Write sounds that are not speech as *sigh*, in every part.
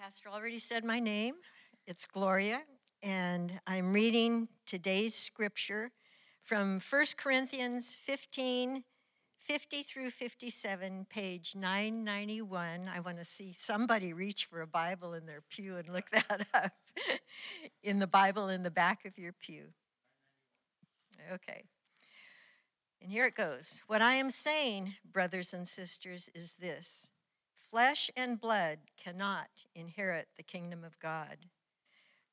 Pastor already said my name. It's Gloria, and I'm reading today's scripture from 1 Corinthians 15 50 through 57, page 991. I want to see somebody reach for a Bible in their pew and look *laughs* that up in the Bible in the back of your pew. Okay. And here it goes. What I am saying, brothers and sisters, is this flesh and blood cannot inherit the kingdom of God,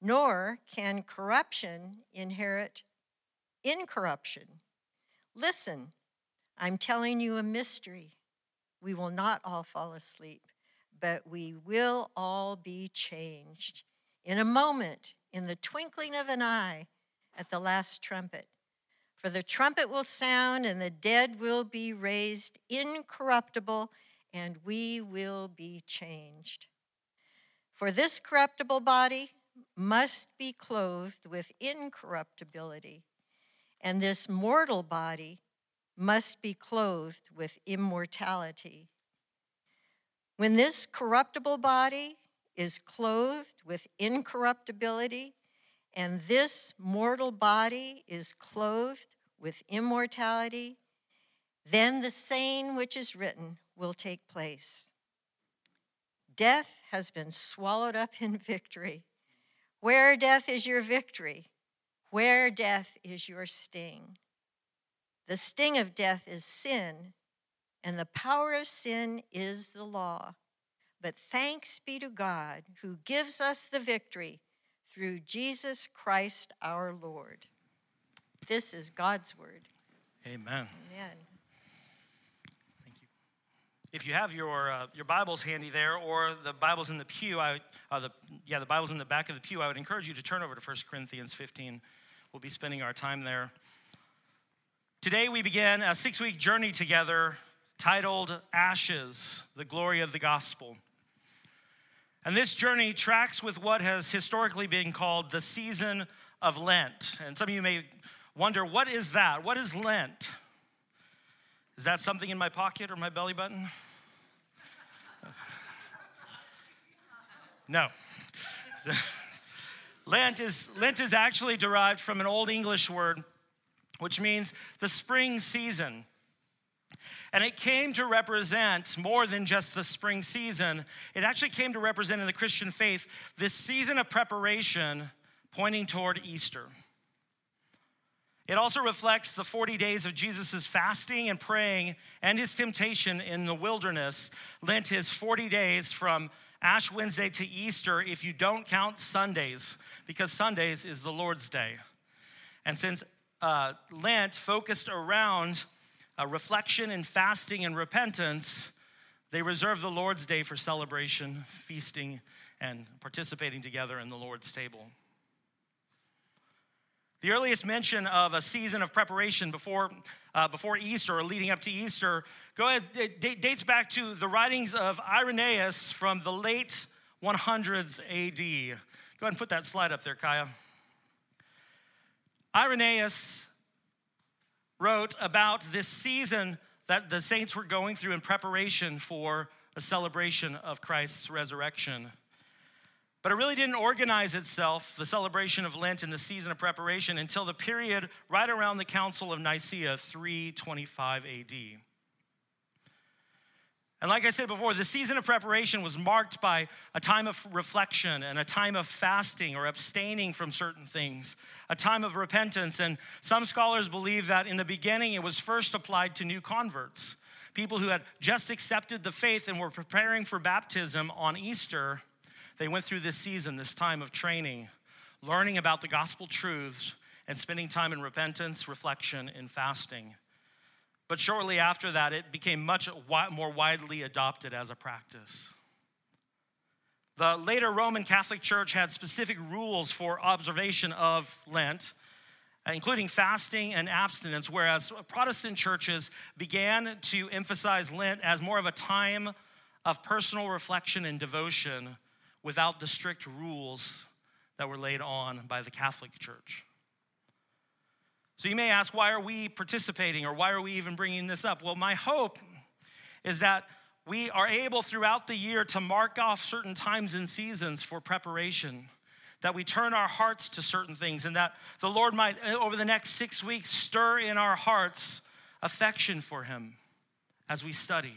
nor can corruption inherit incorruption. Listen, I'm telling you a mystery. We will not all fall asleep, but we will all be changed in a moment, in the twinkling of an eye, at the last trumpet. For the trumpet will sound, and the dead will be raised incorruptible, and we will be changed. For this corruptible body must be clothed with incorruptibility, and this mortal body must be clothed with immortality. When this corruptible body is clothed with incorruptibility, and this mortal body is clothed with immortality, then the saying which is written will take place. Death has been swallowed up in *laughs* victory. Where, death, is your victory? Where, death, is your sting? The sting of death is sin, and the power of sin is the law. But thanks be to God who gives us the victory through Jesus Christ our Lord. This is God's word. Amen. Amen. If you have your uh, your Bibles handy there, or the Bibles in the pew, I uh, the yeah the Bibles in the back of the pew, I would encourage you to turn over to 1 Corinthians 15. We'll be spending our time there. Today, we begin a six week journey together titled Ashes, the Glory of the Gospel. And this journey tracks with what has historically been called the season of Lent. And some of you may wonder, what is that? What is Lent? Is that something in my pocket or my belly button? No. *laughs* Lent is, Lent is actually derived from an Old English word which means the spring season. And it came to represent more than just the spring season. It actually came to represent in the Christian faith this season of preparation pointing toward Easter. It also reflects the 40 days of Jesus' fasting and praying and his temptation in the wilderness. Lent is 40 days from Ash Wednesday to Easter if you don't count Sundays, because Sundays is the Lord's Day. And since uh, Lent focused around uh, reflection and fasting and repentance, they reserve the Lord's Day for celebration, feasting, and participating together in the Lord's table. The earliest mention of a season of preparation before, uh, before Easter or leading up to Easter go ahead, it dates back to the writings of Irenaeus from the late 100s AD. Go ahead and put that slide up there, Kaya. Irenaeus wrote about this season that the saints were going through in preparation for a celebration of Christ's resurrection. But it really didn't organize itself, the celebration of Lent and the season of preparation, until the period right around the Council of Nicaea, 325 AD. And like I said before, the season of preparation was marked by a time of reflection and a time of fasting or abstaining from certain things, a time of repentance. And some scholars believe that in the beginning it was first applied to new converts, people who had just accepted the faith and were preparing for baptism on Easter. They went through this season, this time of training, learning about the gospel truths and spending time in repentance, reflection, and fasting. But shortly after that, it became much more widely adopted as a practice. The later Roman Catholic Church had specific rules for observation of Lent, including fasting and abstinence, whereas Protestant churches began to emphasize Lent as more of a time of personal reflection and devotion without the strict rules that were laid on by the Catholic Church. So you may ask, why are we participating or why are we even bringing this up? Well, my hope is that we are able throughout the year to mark off certain times and seasons for preparation. That we turn our hearts to certain things, and that the Lord might, uh, over the next six weeks, stir in our hearts affection for Him as we study.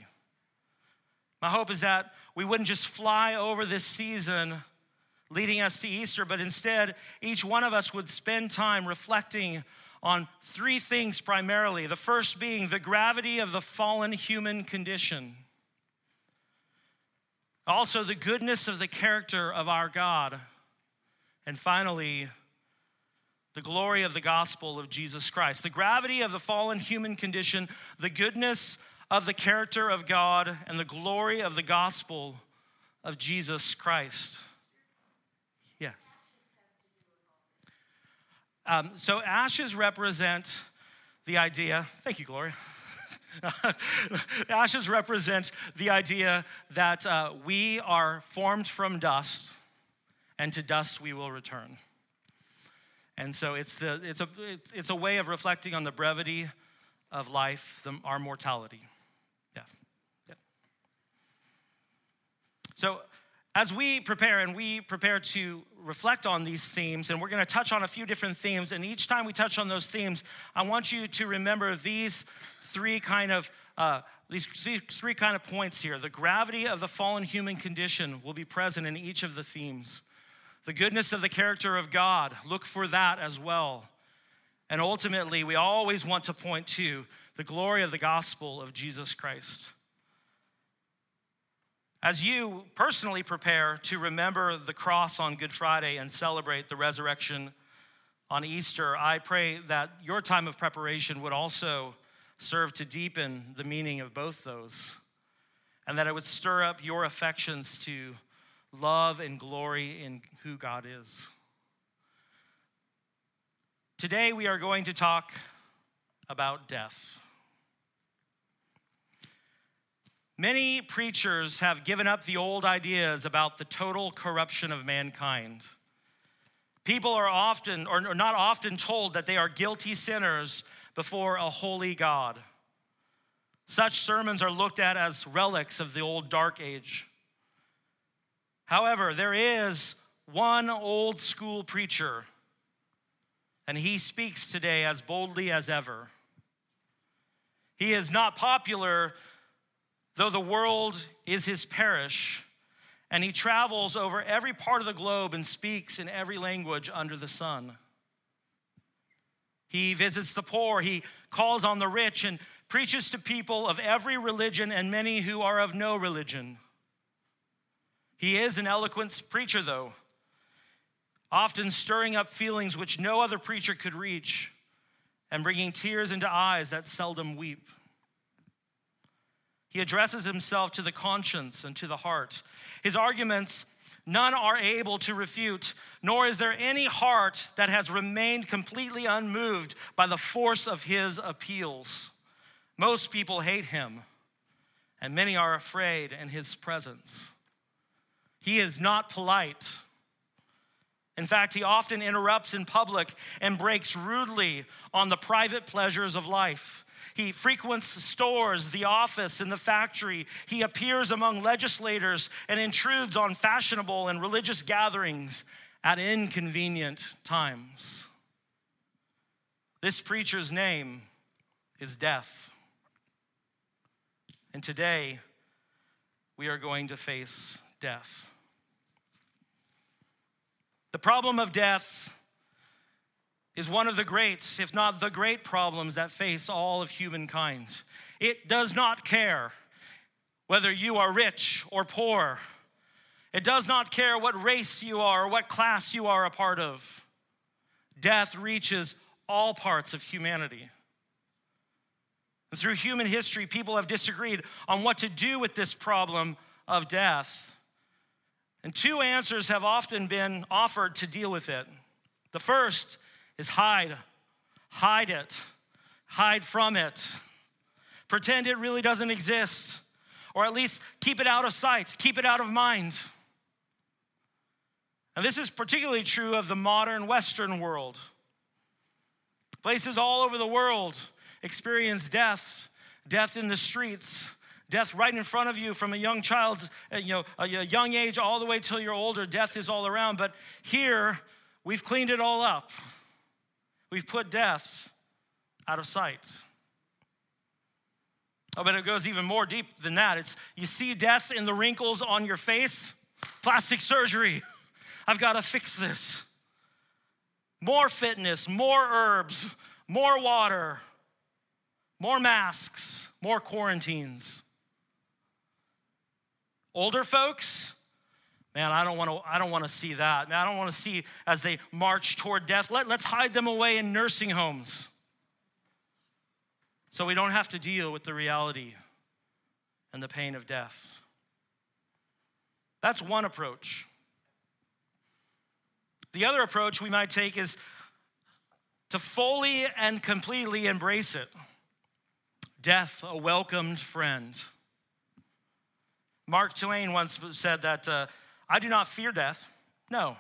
My hope is that we wouldn't just fly over this season leading us to Easter, but instead, each one of us would spend time reflecting on three things primarily. The first being the gravity of the fallen human condition, also, the goodness of the character of our God, and finally, the glory of the gospel of Jesus Christ. The gravity of the fallen human condition, the goodness of the character of God, and the glory of the gospel of Jesus Christ. Yes. Um, so ashes represent the idea, thank you, Gloria. *laughs* ashes represent the idea that uh, we are formed from dust, and to dust we will return. And so it's, the, it's, a, it's a way of reflecting on the brevity of life, the, our mortality. Yeah. yeah. So as we prepare and we prepare to reflect on these themes, and we're going to touch on a few different themes, and each time we touch on those themes, I want you to remember these three kind of uh, these, three kind of points here. The gravity of the fallen human condition will be present in each of the themes. The goodness of the character of God, look for that as well. And ultimately, we always want to point to the glory of the gospel of Jesus Christ. As you personally prepare to remember the cross on Good Friday and celebrate the resurrection on Easter, I pray that your time of preparation would also serve to deepen the meaning of both those, and that it would stir up your affections to love and glory in who God is. Today, we are going to talk about death. Many preachers have given up the old ideas about the total corruption of mankind. People are often, or not often, told that they are guilty sinners before a holy God. Such sermons are looked at as relics of the old dark age. However, there is one old school preacher, and he speaks today as boldly as ever. He is not popular though the world is his parish, and he travels over every part of the globe and speaks in every language under the sun. He visits the poor, he calls on the rich, and preaches to people of every religion and many who are of no religion. He is an eloquent preacher, though, often stirring up feelings which no other preacher could reach and bringing tears into eyes that seldom weep. He addresses himself to the conscience and to the heart. His arguments, none are able to refute, nor is there any heart that has remained completely unmoved by the force of his appeals. Most people hate him, and many are afraid in his presence. He is not polite. In fact, he often interrupts in public and breaks rudely on the private pleasures of life. He frequents stores, the office, and the factory. He appears among legislators and intrudes on fashionable and religious gatherings at inconvenient times. This preacher's name is death. And today, we are going to face death. The problem of death is one of the great, if not the great problems that face all of humankind. It does not care whether you are rich or poor. It does not care what race you are or what class you are a part of. Death reaches all parts of humanity. And through human history, people have disagreed on what to do with this problem of death. And two answers have often been offered to deal with it. The first is hide. Hide it. Hide from it. Pretend it really doesn't exist, or at least keep it out of sight, keep it out of mind. And this is particularly true of the modern Western world. Places all over the world experience death, death in the streets, Death right in front of you from a young child's, uh, you know, a young age all the way till you're older. Death is all around. But here, we've cleaned it all up. We've put death out of sight. Oh, but it goes even more deep than that. It's you see death in the wrinkles on your face, plastic surgery. *laughs* I've got to fix this. More fitness, more herbs, more water, more masks, more quarantines. Older folks, man, I don't want to I don't want to see that. Man, I don't want to see as they march toward death. Let, let's hide them away in nursing homes so we don't have to deal with the reality and the pain of death. That's one approach. The other approach we might take is to fully and completely embrace it. Death, a welcomed friend. Mark Twain once said that uh, I do not fear death. No.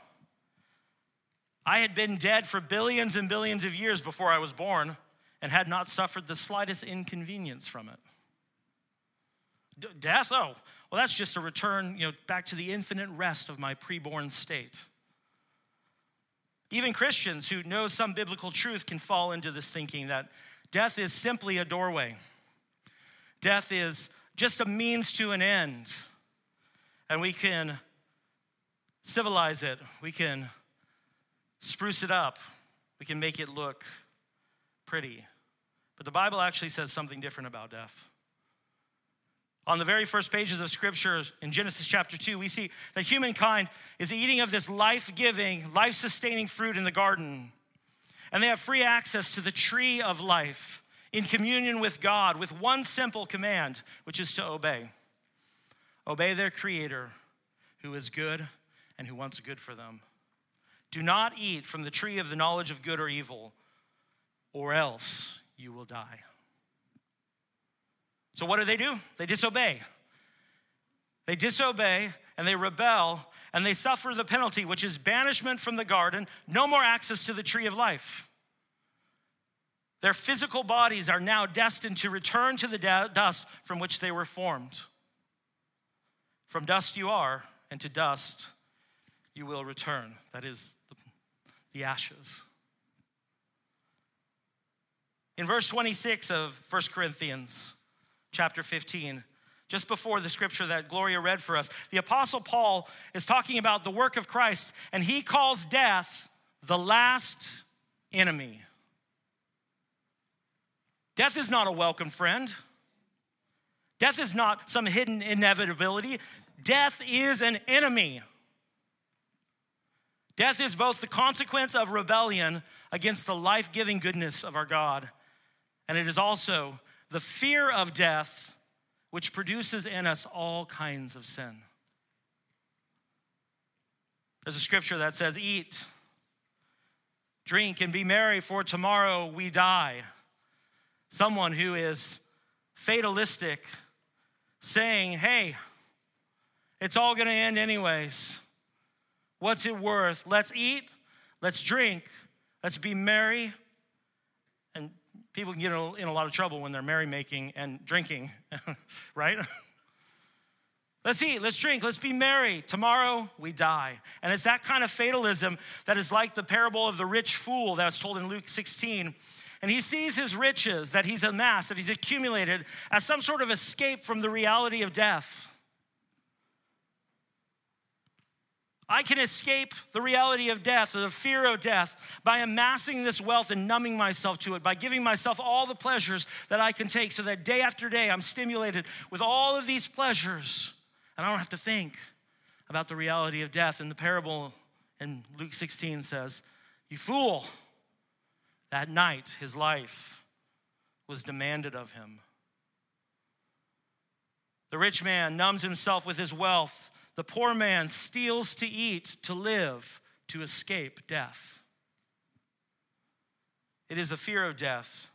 I had been dead for billions and billions of years before I was born and had not suffered the slightest inconvenience from it. D- death? Oh, well, that's just a return, you know, back to the infinite rest of my preborn state. Even Christians who know some biblical truth can fall into this thinking that death is simply a doorway. Death is just a means to an end. And we can civilize it, we can spruce it up, we can make it look pretty. But the Bible actually says something different about death. On the very first pages of Scripture in Genesis chapter 2, we see that humankind is eating of this life giving, life sustaining fruit in the garden. And they have free access to the tree of life in communion with God with one simple command, which is to obey. Obey their Creator, who is good and who wants good for them. Do not eat from the tree of the knowledge of good or evil, or else you will die. So, what do they do? They disobey. They disobey and they rebel and they suffer the penalty, which is banishment from the garden, no more access to the tree of life. Their physical bodies are now destined to return to the dust from which they were formed. From dust you are, and to dust you will return. That is the ashes. In verse 26 of 1 Corinthians chapter 15, just before the scripture that Gloria read for us, the Apostle Paul is talking about the work of Christ, and he calls death the last enemy. Death is not a welcome friend. Death is not some hidden inevitability. Death is an enemy. Death is both the consequence of rebellion against the life giving goodness of our God and it is also the fear of death which produces in us all kinds of sin. There's a scripture that says, Eat, drink, and be merry, for tomorrow we die. Someone who is fatalistic, saying, Hey, it's all gonna end anyways. What's it worth? Let's eat, let's drink, let's be merry, And people can get in a lot of trouble when they're merrymaking and drinking, *laughs* right? *laughs* Let's eat, let's drink, let's be merry. Tomorrow we die. And it's that kind of fatalism that is like the parable of the rich fool that was told in Luke 16. And he sees his riches that he's amassed, that he's accumulated, as some sort of escape from the reality of death. I can escape the reality of death or the fear of death by amassing this wealth and numbing myself to it, by giving myself all the pleasures that I can take so that day after day I'm stimulated with all of these pleasures and I don't have to think about the reality of death. And the parable in Luke 16 says, You fool, that night his life was demanded of him. The rich man numbs himself with his wealth the poor man steals to eat, to live, to escape death. It is the fear of death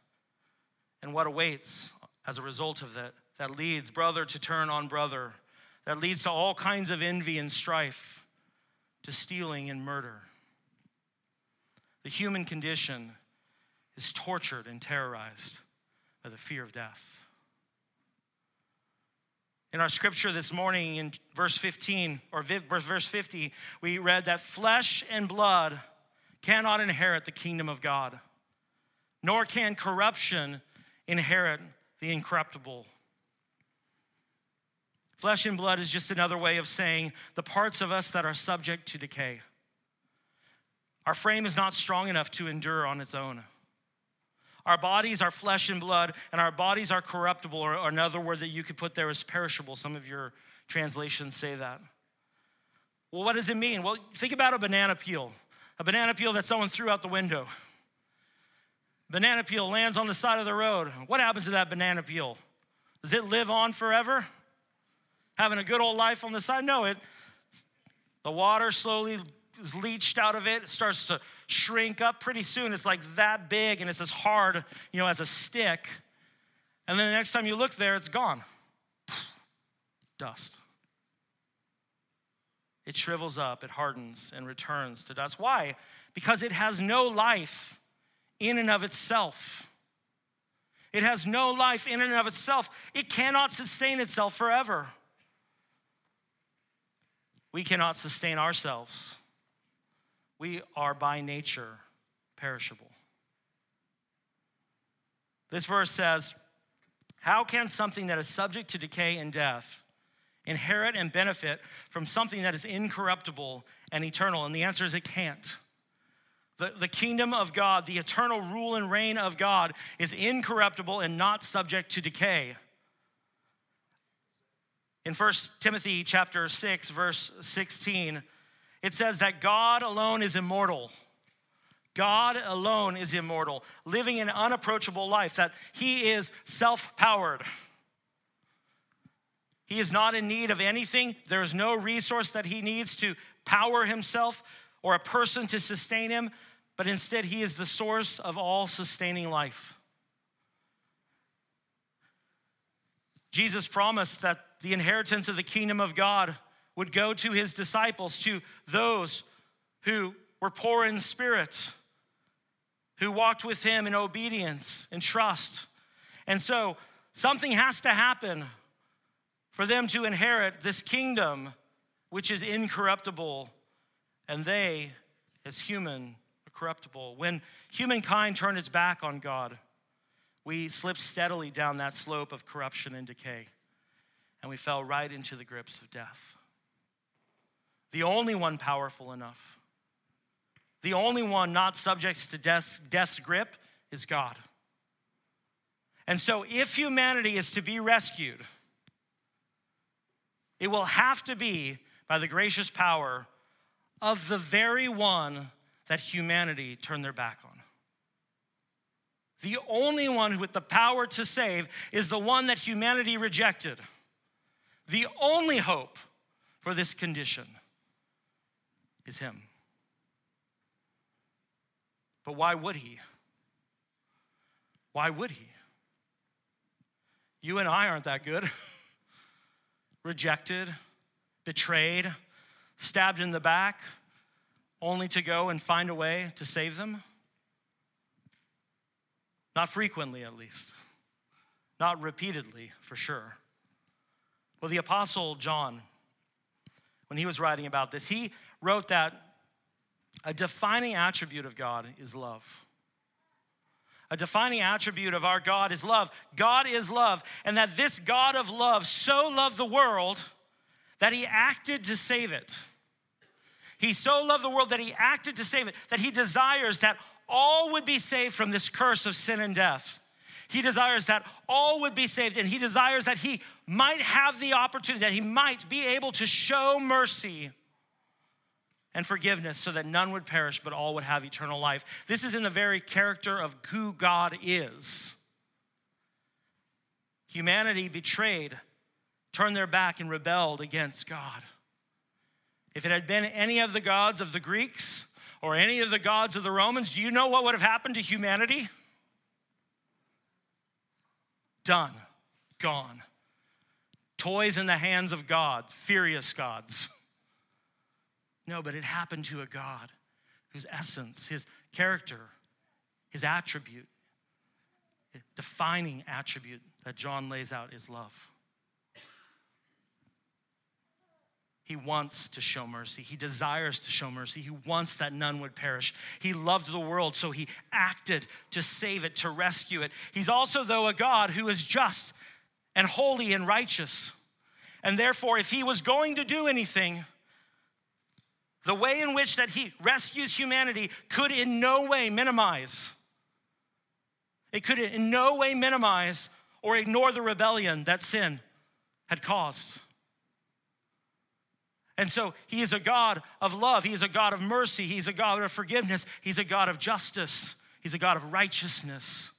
and what awaits as a result of that that leads brother to turn on brother, that leads to all kinds of envy and strife, to stealing and murder. The human condition is tortured and terrorized by the fear of death. In our scripture this morning, in verse 15 or verse 50, we read that flesh and blood cannot inherit the kingdom of God, nor can corruption inherit the incorruptible. Flesh and blood is just another way of saying the parts of us that are subject to decay. Our frame is not strong enough to endure on its own. Our bodies are flesh and blood, and our bodies are corruptible, or, or another word that you could put there is perishable. Some of your translations say that. Well, what does it mean? Well, think about a banana peel, a banana peel that someone threw out the window. Banana peel lands on the side of the road. What happens to that banana peel? Does it live on forever? Having a good old life on the side? No, it the water slowly is leached out of it. It starts to shrink up pretty soon. It's like that big and it's as hard, you know, as a stick. And then the next time you look there, it's gone. Dust. It shrivels up, it hardens, and returns to dust. Why? Because it has no life in and of itself. It has no life in and of itself. It cannot sustain itself forever. We cannot sustain ourselves. We are by nature perishable. This verse says, How can something that is subject to decay and death inherit and benefit from something that is incorruptible and eternal? And the answer is it can't. The, the kingdom of God, the eternal rule and reign of God, is incorruptible and not subject to decay. In 1 Timothy chapter 6, verse 16, it says that God alone is immortal. God alone is immortal, living an unapproachable life, that he is self powered. He is not in need of anything. There is no resource that he needs to power himself or a person to sustain him, but instead, he is the source of all sustaining life. Jesus promised that the inheritance of the kingdom of God would go to his disciples, to those who were poor in spirit, who walked with him in obedience and trust. And so something has to happen for them to inherit this kingdom, which is incorruptible, and they, as human, are corruptible. When humankind turned its back on God, we slipped steadily down that slope of corruption and decay, and we fell right into the grips of death the only one powerful enough, the only one not subject to death's, death's grip is God. And so, if humanity is to be rescued, it will have to be by the gracious power of the very one that humanity turned their back on. The only one with the power to save is the one that humanity rejected. The only hope for this condition is Him. But why would He? Why would He? You and I aren't that good. *laughs* Rejected, betrayed, stabbed in the back, only to go and find a way to save them? Not frequently, at least. Not repeatedly, for sure. Well, the Apostle John, when he was writing about this, he wrote that a defining attribute of God is love. A defining attribute of our God is love. God is love, and that this God of love so loved the world that he acted to save it. He so loved the world that he acted to save it, that he desires that all would be saved from this curse of sin and death. He desires that all would be saved, and he desires that he might have the opportunity, that he might be able to show mercy and forgiveness so that none would perish, but all would have eternal life. This is in the very character of who God is. Humanity betrayed, turned their back, and rebelled against God. If it had been any of the gods of the Greeks or any of the gods of the Romans, do you know what would have happened to humanity? Done, gone. Toys in the hands of God, furious gods. *laughs* No, but it happened to a God whose essence, his character, his attribute, defining attribute that John lays out is love. He wants to show mercy. He desires to show mercy. He wants that none would perish. He loved the world, so he acted to save it, to rescue it. He's also, though, a God who is just and holy and righteous. And therefore, if he was going to do anything, the way in which that he rescues humanity could in no way minimize. It could in no way minimize or ignore the rebellion that sin had caused. And so he is a God of love. He is a God of mercy. He's a God of forgiveness. He's a God of justice. He's a God of righteousness.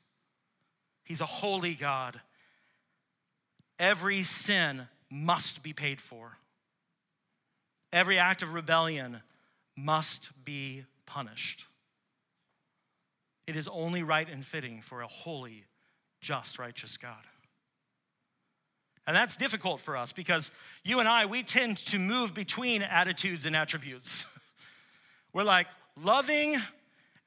He's a holy God. Every sin must be paid for. Every act of rebellion must be punished. It is only right and fitting for a holy, just, righteous God. And that's difficult for us because you and I, we tend to move between attitudes and attributes. *laughs* We're like loving,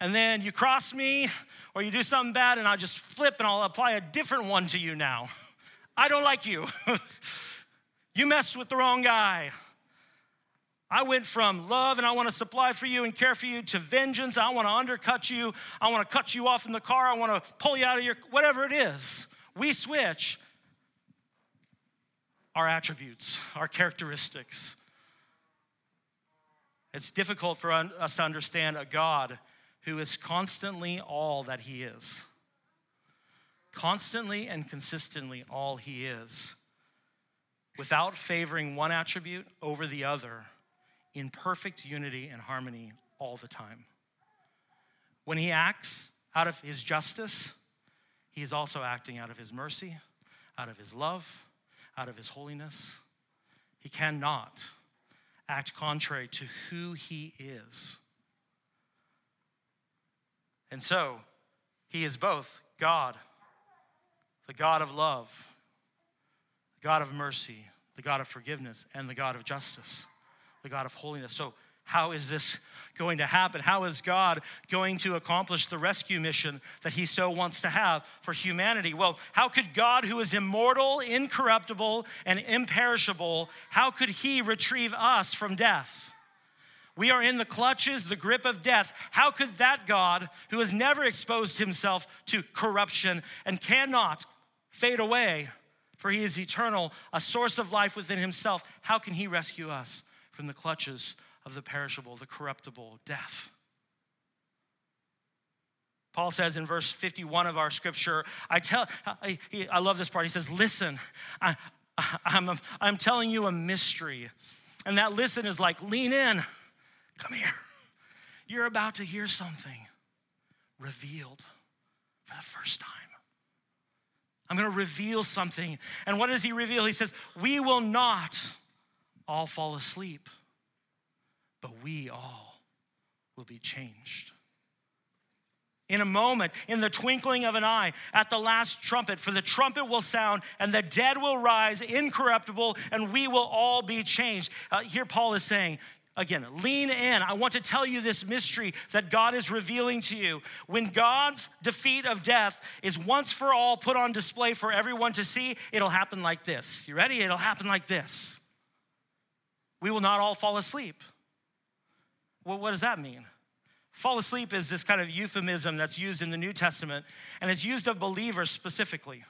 and then you cross me, or you do something bad, and I'll just flip and I'll apply a different one to you now. *laughs* I don't like you. *laughs* you messed with the wrong guy. I went from love and I want to supply for you and care for you to vengeance. I want to undercut you. I want to cut you off in the car. I want to pull you out of your, whatever it is. We switch our attributes, our characteristics. It's difficult for us to understand a God who is constantly all that He is. Constantly and consistently all He is, without favoring one attribute over the other, in perfect unity and harmony all the time. When He acts out of His justice, He is also acting out of His mercy, out of His love out of his holiness. He cannot act contrary to who he is. And so, he is both God, the God of love, the God of mercy, the God of forgiveness, and the God of justice, the God of holiness. So, how is this going to happen? How is God going to accomplish the rescue mission that He so wants to have for humanity? Well, how could God, who is immortal, incorruptible, and imperishable, how could He retrieve us from death? We are in the clutches, the grip of death. How could that God, who has never exposed himself to corruption and cannot fade away, for he is eternal, a source of life within himself, how can he rescue us from the clutches of the perishable, the corruptible, death. Paul says in verse 51 of our scripture, I tell, I, I love this part. He says, Listen, I, I'm, I'm telling you a mystery. And that listen is like, lean in, come here. You're about to hear something revealed for the first time. I'm gonna reveal something. And what does he reveal? He says, We will not all fall asleep but we all will be changed. In a moment, in the twinkling of an eye, at the last trumpet, for the trumpet will sound and the dead will rise incorruptible and we will all be changed. Uh, here, Paul is saying, Again, lean in. I want to tell you this mystery that God is revealing to you. When God's defeat of death is once for all put on display for everyone to see, it'll happen like this. You ready? It'll happen like this. We will not all fall asleep. Well, what does that mean? Fall asleep is this kind of euphemism that's used in the New Testament, and it's used of believers specifically.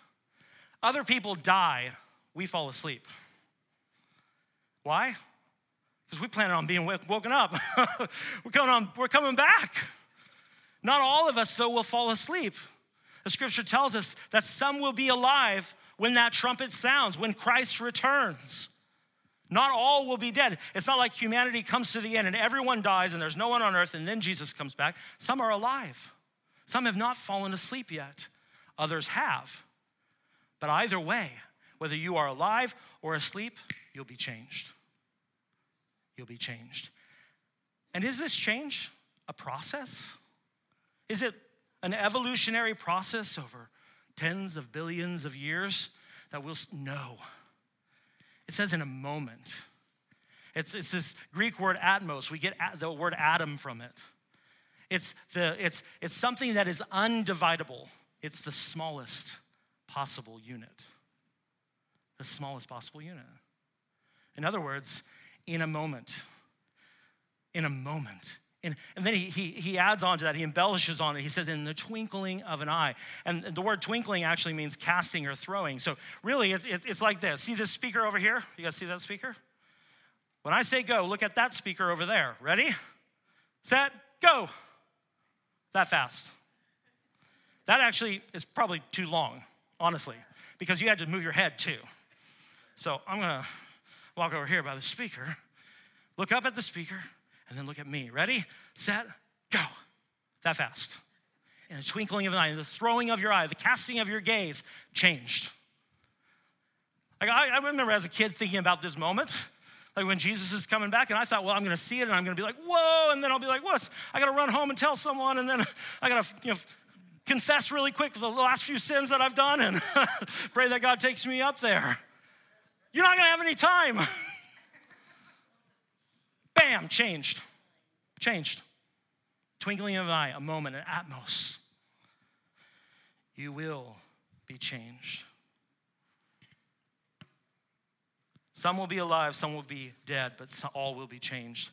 Other people die, we fall asleep. Why? Because we plan on being woken up. *laughs* we're, coming on, we're coming back. Not all of us, though, will fall asleep. The scripture tells us that some will be alive when that trumpet sounds, when Christ returns. Not all will be dead. It's not like humanity comes to the end and everyone dies and there's no one on earth and then Jesus comes back. Some are alive. Some have not fallen asleep yet. Others have. But either way, whether you are alive or asleep, you'll be changed. You'll be changed. And is this change a process? Is it an evolutionary process over tens of billions of years that we'll know? It says in a moment. It's, it's this Greek word atmos. We get the word atom from it. It's, the, it's, it's something that is undividable. It's the smallest possible unit. The smallest possible unit. In other words, in a moment. In a moment. And, and then he, he, he adds on to that, he embellishes on it. He says, in the twinkling of an eye. And the word twinkling actually means casting or throwing. So really, it, it, it's like this. See this speaker over here? You guys see that speaker? When I say go, look at that speaker over there. Ready? Set, go. That fast. That actually is probably too long, honestly, because you had to move your head too. So I'm gonna walk over here by the speaker, look up at the speaker, and then look at me. Ready, set, go. That fast. In the twinkling of an eye, the throwing of your eye, the casting of your gaze changed. Like I, I remember as a kid thinking about this moment. Like when Jesus is coming back, and I thought, well, I'm going to see it, and I'm going to be like, whoa, and then I'll be like, what? I got to run home and tell someone, and then I got to, you know, confess really quick the last few sins that I've done, and *laughs* pray that God takes me up there. You're not going to have any time. *laughs* Bam, changed. Changed. Twinkling of an eye, a moment, an atmos. You will be changed. Some will be alive, some will be dead, but all will be changed.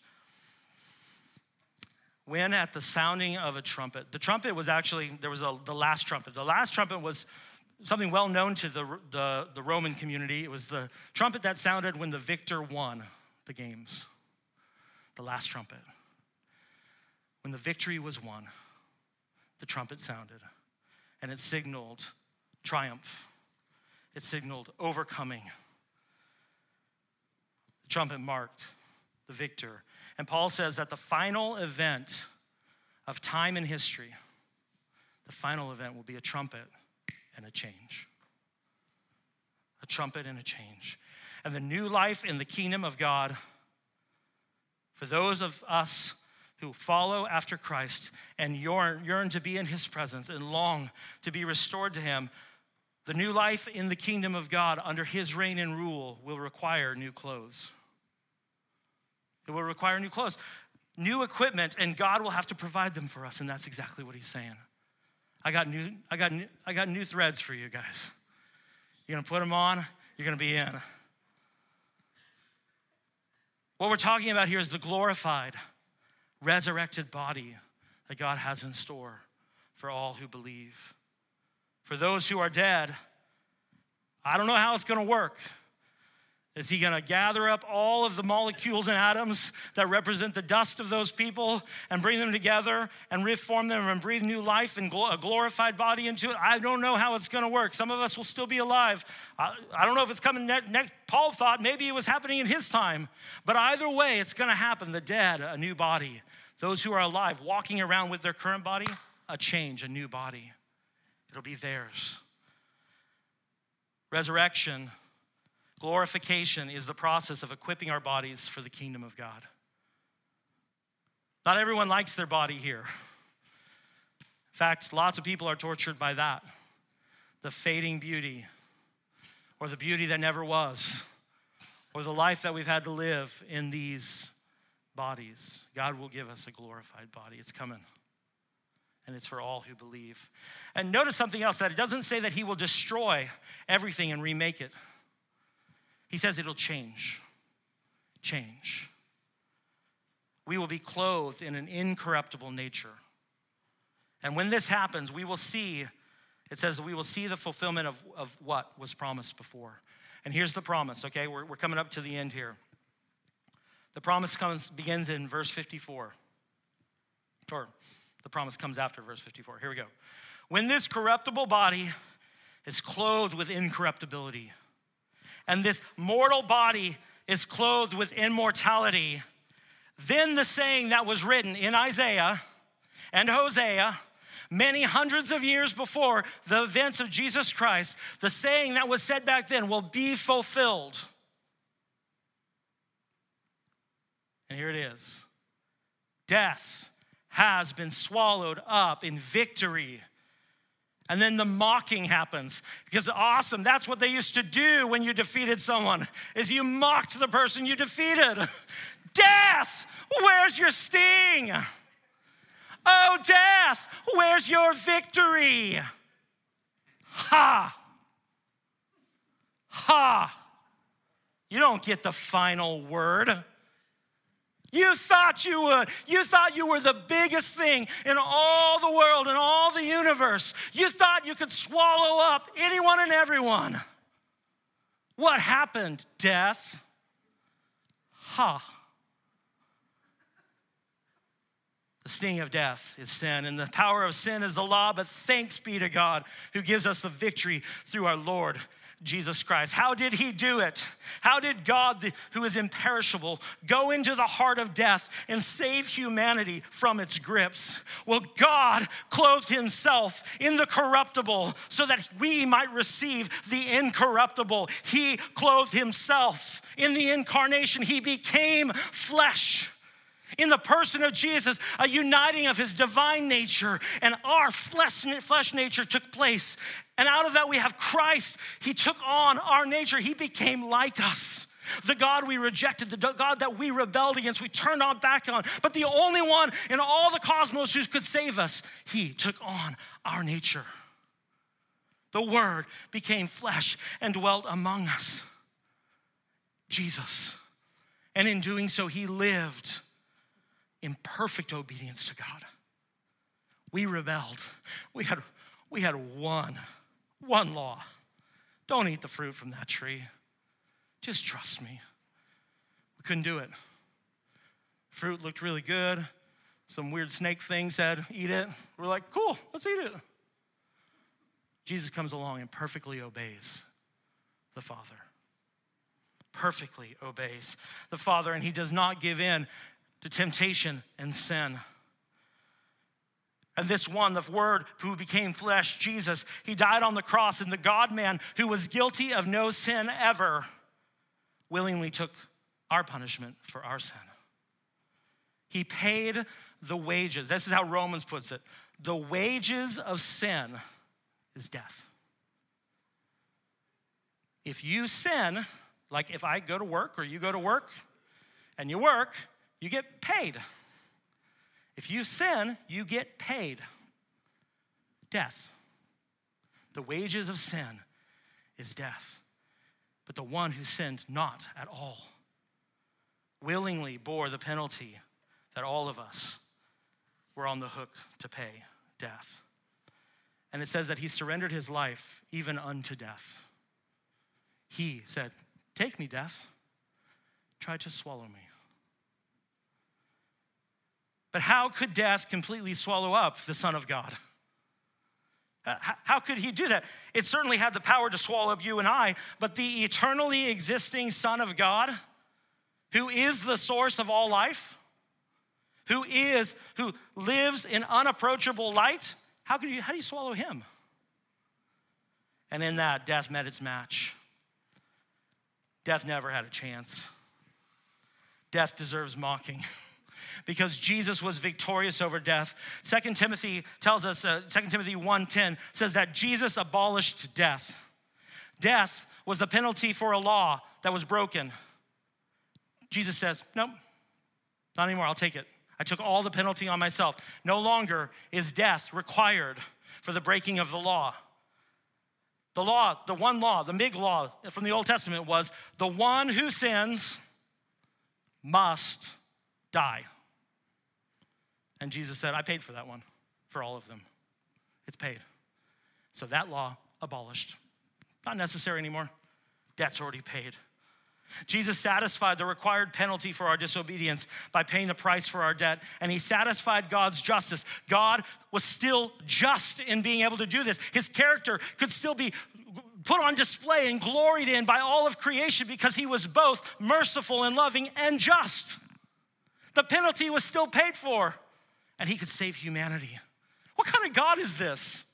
When at the sounding of a trumpet, the trumpet was actually, there was a, the last trumpet. The last trumpet was something well known to the, the, the Roman community. It was the trumpet that sounded when the victor won the games the last trumpet. When the victory was won, the trumpet sounded and it signaled triumph, it signaled overcoming. The trumpet marked the victor. And Paul says that the final event of time and history, the final event will be a trumpet and a change. A trumpet and a change. And the new life in the kingdom of God for those of us who follow after Christ and yearn, yearn to be in his presence and long to be restored to him, the new life in the kingdom of God under his reign and rule will require new clothes. It will require new clothes, new equipment, and God will have to provide them for us. And that's exactly what he's saying. I got new, I got new, I got new threads for you guys. You're gonna put them on, you're gonna be in. What we're talking about here is the glorified, resurrected body that God has in store for all who believe. For those who are dead, I don't know how it's gonna work. Is he going to gather up all of the molecules and atoms that represent the dust of those people and bring them together and reform them and breathe new life and a glorified body into it? I don't know how it's going to work. Some of us will still be alive. I, don't know if it's coming next. Paul thought maybe it was happening in his time. But either way, it's going to happen. The dead, a new body. Those who are alive, walking around with their current body, a change, a new body. It'll be theirs. Resurrection Glorification is the process of equipping our bodies for the kingdom of God. Not everyone likes their body here. In fact, lots of people are tortured by that the fading beauty, or the beauty that never was, or the life that we've had to live in these bodies. God will give us a glorified body. It's coming. And it's for all who believe. And notice something else that it doesn't say that He will destroy everything and remake it. He says it'll change. Change. We will be clothed in an incorruptible nature. And when this happens, we will see, it says we will see the fulfillment of, of what was promised before. And here's the promise, okay? We're, we're coming up to the end here. The promise comes, begins in verse 54. Or the promise comes after verse 54. Here we go. When this corruptible body is clothed with incorruptibility, and this mortal body is clothed with immortality, then the saying that was written in Isaiah and Hosea many hundreds of years before the events of Jesus Christ, the saying that was said back then will be fulfilled. And here it is. Death has been swallowed up in victory and then the mocking happens because awesome, that's what they used to do when you defeated someone is you mocked the person you defeated. *laughs* Death, where's your sting? Oh death, where's your victory? Ha. Ha. You don't get the final word. You thought you would. You thought you were the biggest thing in all the world and all the universe. You thought you could swallow up anyone and everyone. What happened? Death. Ha. The sting of death is sin, and the power of sin is the law, but thanks be to God who gives us the victory through our Lord Jesus Christ. How did he do it? How did God, who is imperishable, go into the heart of death and save humanity from its grips? Well, God clothed himself in the corruptible so that we might receive the incorruptible. He clothed himself in the incarnation, he became flesh in the person of Jesus, a uniting of his divine nature and our flesh, nature took place. And out of that, we have Christ. He took on our nature, he became like us. The God we rejected, the God that we rebelled against, we turned our back on. But the only one in all the cosmos who could save us, he took on our nature. The Word became flesh and dwelt among us. Jesus. And in doing so, he lived in perfect obedience to God. We rebelled. We had, we had one, one law. Don't eat the fruit from that tree. Just trust me. We couldn't do it. Fruit looked really good. Some weird snake thing said, eat it. We're like, cool, let's eat it. Jesus comes along and perfectly obeys the Father. Perfectly obeys the Father, and he does not give in to temptation and sin. And this one, the Word who became flesh, Jesus, he died on the cross, and the God man who was guilty of no sin ever willingly took our punishment for our sin. He paid the wages. This is how Romans puts it the wages of sin is death. If you sin, like if I go to work or you go to work and you work, you get paid. If you sin, you get paid. Death. The wages of sin is death. But the one who sinned not at all willingly bore the penalty that all of us were on the hook to pay death. And it says that he surrendered his life even unto death. He said, Take me, death. Try to swallow me. But how could death completely swallow up the Son of God? Uh, how could he do that? It certainly had the power to swallow up you and I, but the eternally existing Son of God, who is the source of all life, who is, who lives in unapproachable light, how, could you, how do you swallow him? And in that, death met its match. Death never had a chance. Death deserves mocking. *laughs* because Jesus was victorious over death. Second Timothy tells us, uh, 2 Timothy 1.10 says that Jesus abolished death. Death was the penalty for a law that was broken. Jesus says, nope, not anymore, I'll take it. I took all the penalty on myself. No longer is death required for the breaking of the law. The law, the one law, the big law from the Old Testament was the one who sins must die. And Jesus said, I paid for that one, for all of them. It's paid. So that law abolished. Not necessary anymore. Debt's already paid. Jesus satisfied the required penalty for our disobedience by paying the price for our debt, and he satisfied God's justice. God was still just in being able to do this. His character could still be put on display and gloried in by all of creation because he was both merciful and loving and just. The penalty was still paid for and he could save humanity. What kind of God is this?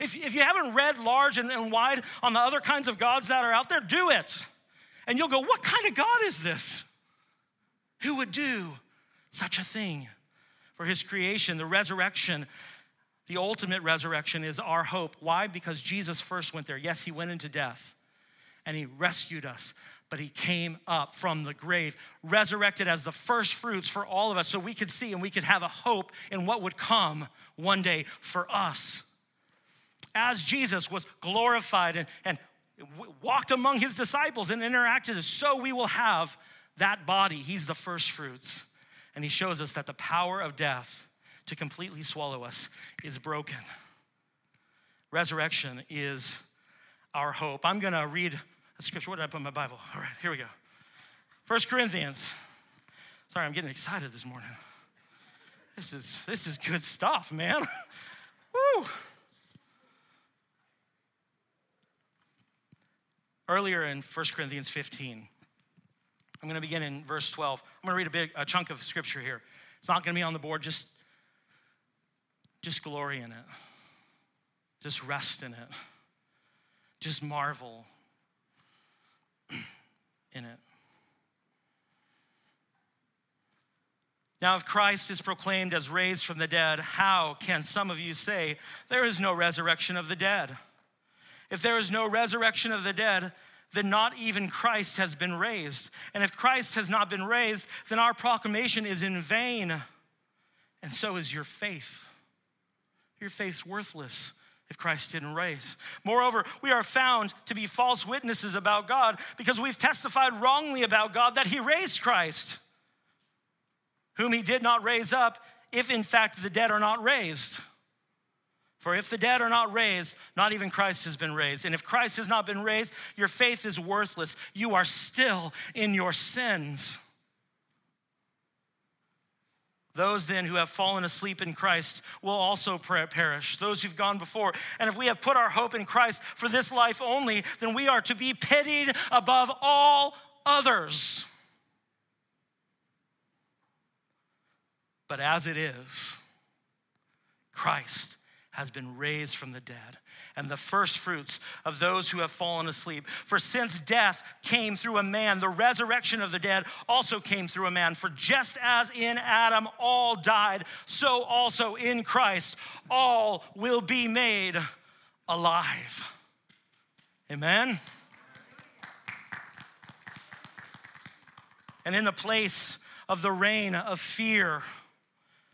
If, if you haven't read large and, and wide on the other kinds of gods that are out there, do it. And you'll go, What kind of God is this? Who would do such a thing for his creation? The resurrection, the ultimate resurrection, is our hope. Why? Because Jesus first went there. Yes, he went into death and he rescued us but he came up from the grave, resurrected as the first fruits for all of us so we could see and we could have a hope in what would come one day for us. As Jesus was glorified and, and walked among his disciples and interacted, so we will have that body, he's the first fruits. And he shows us that the power of death to completely swallow us is broken. Resurrection is our hope. I'm going to read scripture. What did I put in my Bible? All right, here we go. First Corinthians. Sorry, I'm getting excited this morning. This is this is good stuff, man. *laughs* Woo! Earlier in 1 Corinthians 15, I'm going to begin in verse 12. I'm going to read a big a chunk of scripture here. It's not going to be on the board. Just just glory in it. Just rest in it. Just marvel in it. Now, if Christ is proclaimed as raised from the dead, how can some of you say there is no resurrection of the dead? If there is no resurrection of the dead, then not even Christ has been raised. And if Christ has not been raised, then our proclamation is in vain, and so is your faith. Your faith's worthless Christ didn't raise. Moreover, we are found to be false witnesses about God because we've testified wrongly about God that He raised Christ, whom He did not raise up, if in fact the dead are not raised. For if the dead are not raised, not even Christ has been raised. And if Christ has not been raised, your faith is worthless. You are still in your sins. Those then who have fallen asleep in Christ will also perish, those who've gone before. And if we have put our hope in Christ for this life only, then we are to be pitied above all others. But as it is, Christ has been raised from the dead and the first fruits of those who have fallen asleep. For since death came through a man, the resurrection of the dead also came through a man. For just as in Adam all died, so also in Christ all will be made alive. Amen. And in the place of the reign of fear,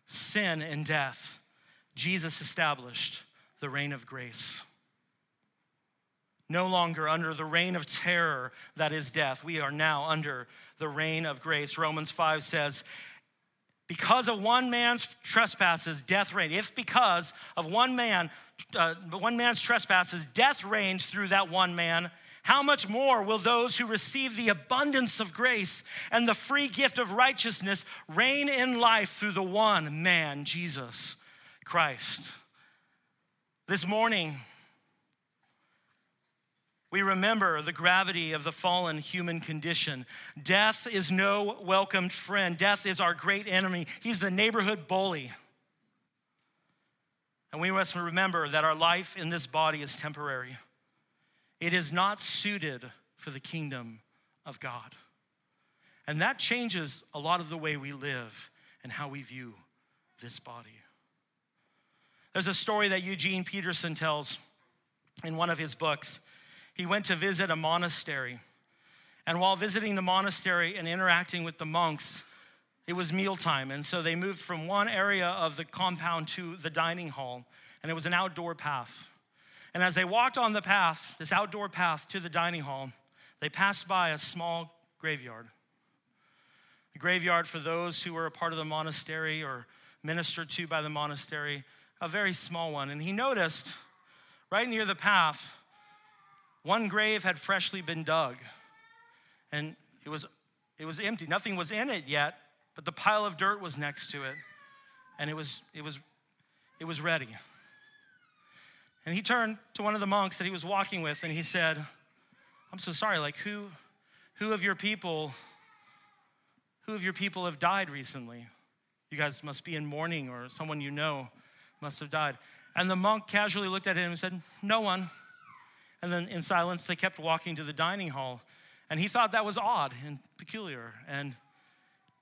sin, and death, Jesus established the reign of grace no longer under the reign of terror that is death. We are now under the reign of grace. Romans 5 says, because of one man's trespasses, death reigned. If because of one man, uh, one man's trespasses, death reigns through that one man, how much more will those who receive the abundance of grace and the free gift of righteousness reign in life through the one man, Jesus Christ? This morning, we remember the gravity of the fallen human condition. Death is no welcomed friend. Death is our great enemy. He's the neighborhood bully. And we must remember that our life in this body is temporary. It is not suited for the kingdom of God. And that changes a lot of the way we live and how we view this body. There's a story that Eugene Peterson tells in one of his books he went to visit a monastery. And while visiting the monastery and interacting with the monks, it was mealtime. And so they moved from one area of the compound to the dining hall, and it was an outdoor path. And as they walked on the path, this outdoor path to the dining hall, they passed by a small graveyard. A graveyard for those who were a part of the monastery or ministered to by the monastery, a very small one. And he noticed right near the path one grave had freshly been dug, and it was, it was empty. Nothing was in it yet, but the pile of dirt was next to it, and it was, it was, it was ready. And he turned to one of the monks that he was walking with, and he said, I'm so sorry, like who, who of your people, who of your people have died recently? You guys must be in mourning, or someone you know must have died. And the monk casually looked at him and said, No one. And then in silence, they kept walking to the dining hall. And he thought that was odd and peculiar and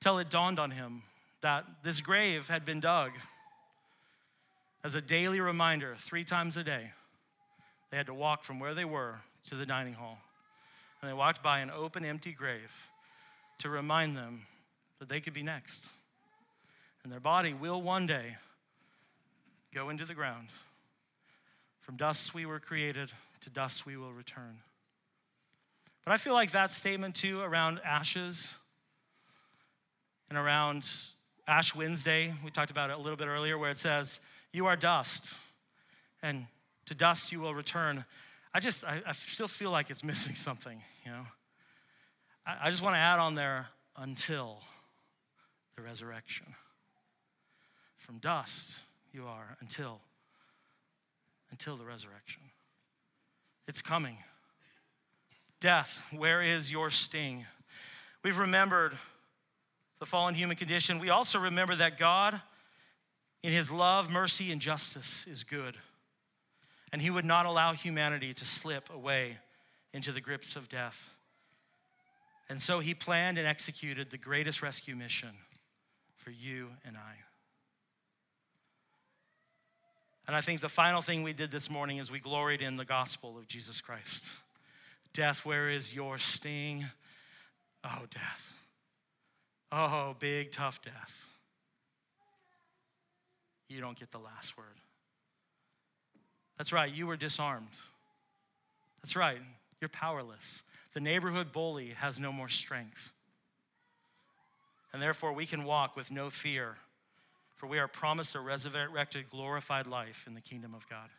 till it dawned on him that this grave had been dug as a daily reminder, three times a day. They had to walk from where they were to the dining hall. And they walked by an open, empty grave to remind them that they could be next. And their body will one day go into the ground. From dust we were created, to dust we will return. But I feel like that statement too around ashes and around Ash Wednesday, we talked about it a little bit earlier, where it says, You are dust, and to dust you will return. I just, I, I still feel like it's *laughs* missing something, you know? I, I just want to add on there until the resurrection. From dust you are until until the resurrection. It's coming. Death, where is your sting? We've remembered the fallen human condition. We also remember that God, in his love, mercy, and justice, is good. And he would not allow humanity to slip away into the grips of death. And so he planned and executed the greatest rescue mission for you and I. And I think the final thing we did this morning is we gloried in the gospel of Jesus Christ. Death, where is your sting? Oh, death. Oh, big, tough death. You don't get the last word. That's right, you were disarmed. That's right, you're powerless. The neighborhood bully has no more strength. And therefore, we can walk with no fear, for we are promised a resurrected, glorified life in the kingdom of God.